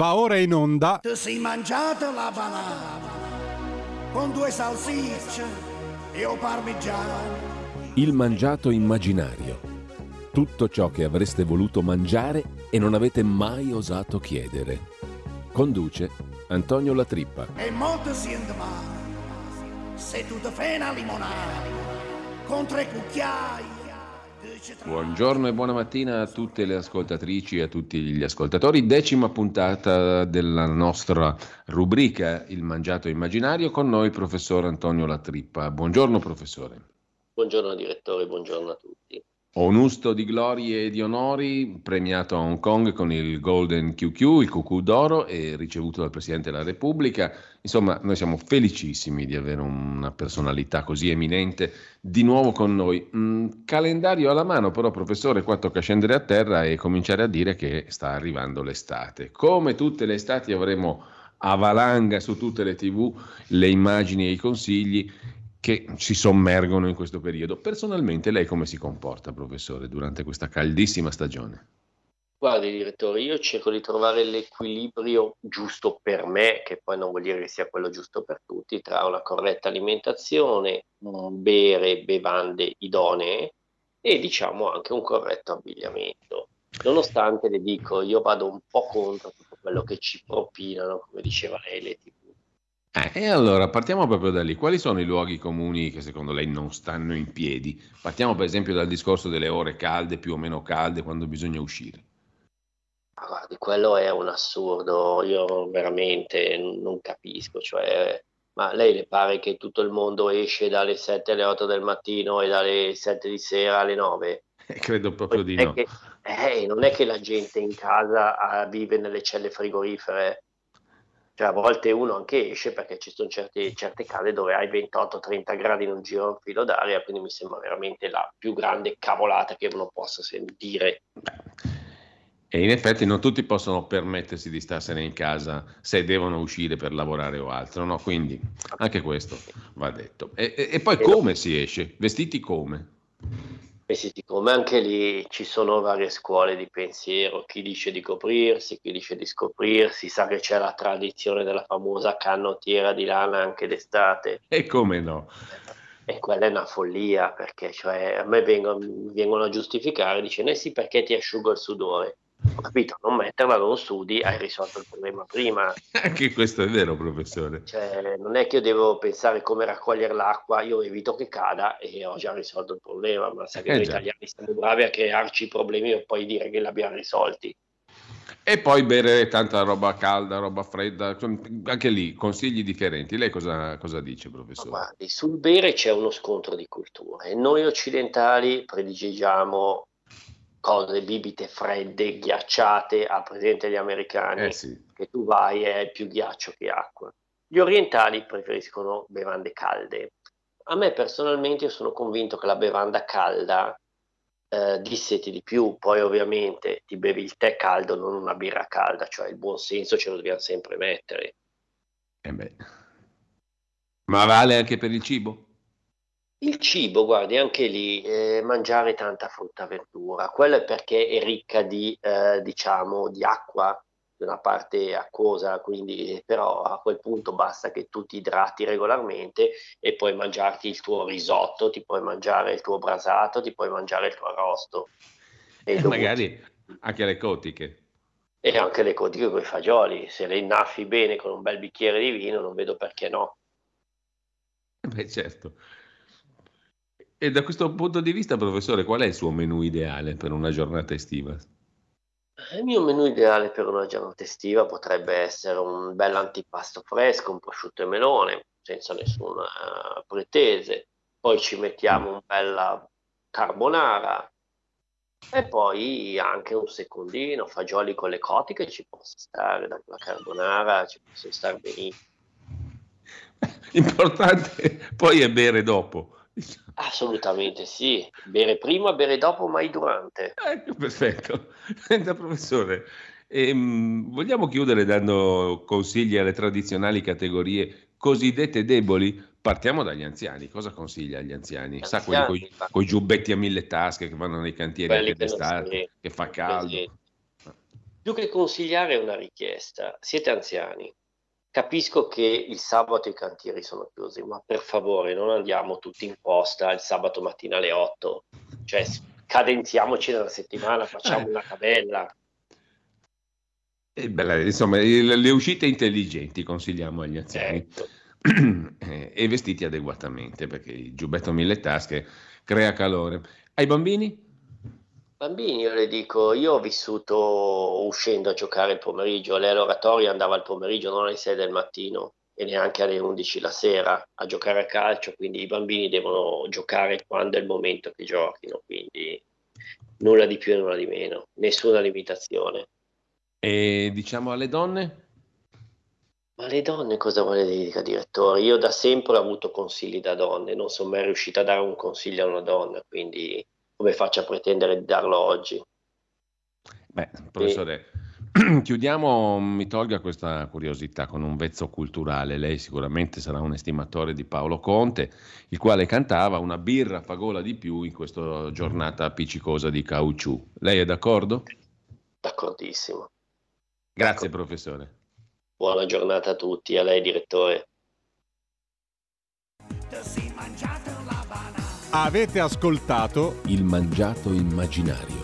Va ora in onda. Ti sei mangiata la banana con due salsicce e o parmigiano. Il mangiato immaginario. Tutto ciò che avreste voluto mangiare e non avete mai osato chiedere. Conduce Antonio Latrippa. E molto si male. Se tu ti fai una limonata con tre cucchiai. Buongiorno e buona mattina a tutte le ascoltatrici e a tutti gli ascoltatori. Decima puntata della nostra rubrica Il mangiato immaginario con noi il professor Antonio Latrippa. Buongiorno professore. Buongiorno direttore, buongiorno a tutti. Onusto di glorie e di onori, premiato a Hong Kong con il Golden QQ, il cucù d'oro e ricevuto dal Presidente della Repubblica. Insomma, noi siamo felicissimi di avere una personalità così eminente di nuovo con noi. Mm, calendario alla mano, però, professore, qua tocca scendere a terra e cominciare a dire che sta arrivando l'estate. Come tutte le estati avremo a valanga su tutte le tv le immagini e i consigli che si sommergono in questo periodo. Personalmente lei come si comporta, professore, durante questa caldissima stagione? Guardi direttore, io cerco di trovare l'equilibrio giusto per me, che poi non vuol dire che sia quello giusto per tutti, tra una corretta alimentazione, bere bevande idonee e diciamo anche un corretto abbigliamento. Nonostante le dico, io vado un po' contro tutto quello che ci propinano, come diceva lei, le TV. Eh, e allora partiamo proprio da lì. Quali sono i luoghi comuni che secondo lei non stanno in piedi? Partiamo per esempio dal discorso delle ore calde, più o meno calde, quando bisogna uscire. Guardi, quello è un assurdo, io veramente non capisco, cioè, ma lei le pare che tutto il mondo esce dalle 7 alle 8 del mattino e dalle 7 di sera alle 9? Eh, credo proprio di È no. che- eh, non è che la gente in casa ah, vive nelle celle frigorifere, cioè a volte uno anche esce perché ci sono certi- certe case dove hai 28-30 gradi in un giro un filo d'aria, quindi mi sembra veramente la più grande cavolata che uno possa sentire. E in effetti non tutti possono permettersi di starsene in casa se devono uscire per lavorare o altro, no? Quindi anche questo va detto. E, e- e poi come si esce? Vestiti come? E siccome anche lì ci sono varie scuole di pensiero, chi dice di coprirsi, chi dice di scoprirsi, sa che c'è la tradizione della famosa canottiera di lana anche d'estate E come no? e quella è una follia perché cioè, a me vengono, vengono a giustificare, dice eh sì perché ti asciugo il sudore. Ho capito, non metterla, non sudi, hai risolto il problema prima. Anche questo è vero, professore. Cioè, non è che io devo pensare come raccogliere l'acqua, io evito che cada e ho già risolto il problema, ma sai che Eh noi già. italiani siamo bravi a crearci i problemi e poi dire che li abbiamo risolti. E poi bere tanta roba calda, roba fredda, anche lì consigli differenti. Lei cosa, cosa dice, Ma professore? guardi, sul bere c'è uno scontro di culture. Noi occidentali prediligiamo cose, bibite fredde, ghiacciate, a presente gli americani, Eh sì, che tu vai è più ghiaccio che acqua. Gli orientali preferiscono bevande calde. A me personalmente io sono convinto che la bevanda calda eh, disseti di più, poi ovviamente ti bevi il tè caldo, non una birra calda, cioè il buon senso ce lo dobbiamo sempre mettere. eh beh. Ma vale anche per il cibo? Il cibo, guardi, anche lì eh, mangiare tanta frutta e verdura, quello è perché è ricca di, eh, diciamo, di acqua, di una parte acquosa, quindi però a quel punto basta che tu ti idrati regolarmente e puoi mangiarti il tuo risotto, ti puoi mangiare il tuo brasato, ti puoi mangiare il tuo arrosto. E, E magari anche le cotiche. e anche le codiche con i fagioli, se le innaffi bene con un bel bicchiere di vino, non vedo perché no. Eh Beh, certo. E da questo punto di vista, professore, qual è il suo menù ideale per una giornata estiva? Il mio menù ideale per una giornata estiva potrebbe essere un bel antipasto fresco, un prosciutto e melone, senza nessuna eh, pretese. Poi ci mettiamo un bella carbonara e poi anche un secondino, fagioli con le cotiche ci possa stare, dopo la carbonara ci possa stare benissimo. Importante poi è bere dopo. Assolutamente sì, bere prima, bere dopo, mai durante. Ecco, perfetto. Senta, professore, ehm, vogliamo chiudere dando consigli alle tradizionali categorie cosiddette deboli? Partiamo dagli anziani. Cosa consiglia agli anziani? Sa quelli con Anziani, i giubbetti a mille tasche che vanno nei cantieri anche d'estate, che fa caldo. Più che consigliare è una richiesta. Siete anziani, capisco che il sabato i cantieri sono chiusi, ma per favore non andiamo tutti in posta il sabato mattina alle 8, cioè cadenziamoci nella settimana, facciamo eh. una tabella. Eh, bella, insomma, le uscite intelligenti consigliamo agli anziani ecco. e vestiti adeguatamente perché il giubbetto mille tasche crea calore. Ai bambini? Bambini, io le dico, io ho vissuto uscendo a giocare il pomeriggio, lei all'oratorio andava al pomeriggio, non alle 6 del mattino e neanche alle 11 la sera a giocare a calcio, quindi i bambini devono giocare quando è il momento che giochino, quindi nulla di più e nulla di meno, nessuna limitazione. E diciamo alle donne? Ma le donne cosa vuole dire, direttore? Io da sempre ho avuto consigli da donne, non sono mai riuscita a dare un consiglio a una donna, quindi come faccio a pretendere di darlo oggi? Beh, professore, e... chiudiamo, mi tolga questa curiosità con un vezzo culturale. Lei sicuramente sarà un estimatore di Paolo Conte, il quale cantava una birra fa gola di più in questa giornata appiccicosa di caucciù. Lei è d'accordo? D'accordissimo. Grazie, D'accordo. professore. Buona giornata a tutti, a lei, direttore. Avete ascoltato Il mangiato immaginario